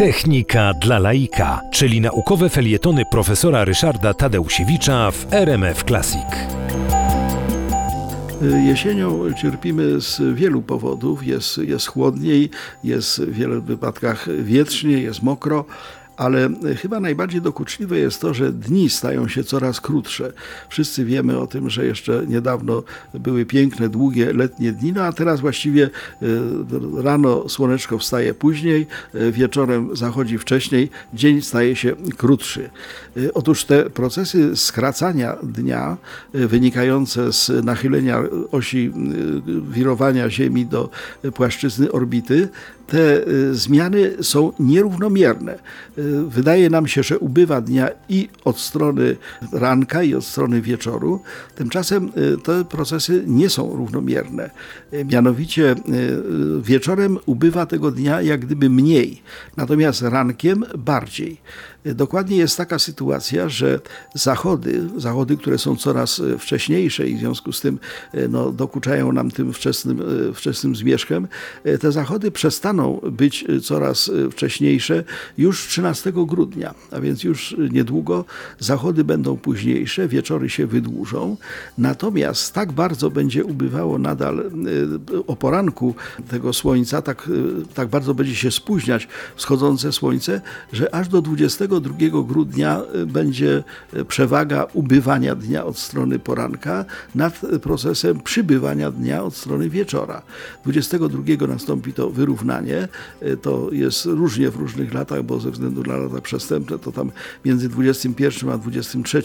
Technika dla laika, czyli naukowe felietony profesora Ryszarda Tadeusiewicza w RMF Classic. Jesienią cierpimy z wielu powodów. Jest, jest chłodniej, jest w wielu wypadkach wietrznie, jest mokro ale chyba najbardziej dokuczliwe jest to, że dni stają się coraz krótsze. Wszyscy wiemy o tym, że jeszcze niedawno były piękne, długie letnie dni, no a teraz właściwie e, rano słoneczko wstaje później, e, wieczorem zachodzi wcześniej, dzień staje się krótszy. E, otóż te procesy skracania dnia wynikające z nachylenia osi wirowania Ziemi do płaszczyzny orbity te zmiany są nierównomierne. Wydaje nam się, że ubywa dnia i od strony ranka, i od strony wieczoru. Tymczasem y, te procesy nie są równomierne. Mianowicie wieczorem ubywa tego dnia jak gdyby mniej, natomiast rankiem bardziej. Dokładnie jest taka sytuacja, że zachody, zachody, które są coraz wcześniejsze i w związku z tym no, dokuczają nam tym wczesnym, wczesnym zmierzchem, te zachody przestaną być coraz wcześniejsze już 13 grudnia, a więc już niedługo zachody będą późniejsze, wieczory się wydłużą. Natomiast tak bardzo będzie ubywało nadal y, o poranku tego słońca, tak, tak bardzo będzie się spóźniać wschodzące słońce, że aż do 22 grudnia będzie przewaga ubywania dnia od strony poranka nad procesem przybywania dnia od strony wieczora. 22 nastąpi to wyrównanie Y, to jest różnie w różnych latach, bo ze względu na lata przestępne to tam między 21 a 23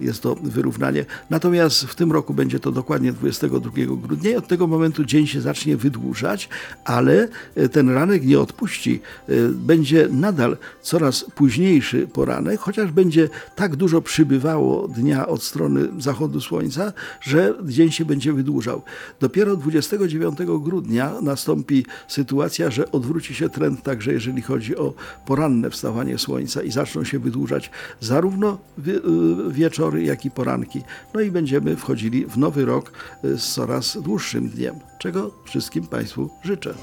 jest to wyrównanie. Natomiast w tym roku będzie to dokładnie 22 grudnia i od tego momentu dzień się zacznie wydłużać, ale y, ten ranek nie odpuści. Y, będzie nadal coraz późniejszy poranek, chociaż będzie tak dużo przybywało dnia od strony zachodu słońca, że dzień się będzie wydłużał. Dopiero 29 grudnia nastąpi sytuacja, że że odwróci się trend także jeżeli chodzi o poranne wstawanie słońca i zaczną się wydłużać zarówno y, wieczory, jak i poranki. No i będziemy wchodzili w nowy rok y, z coraz dłuższym dniem, czego wszystkim Państwu życzę.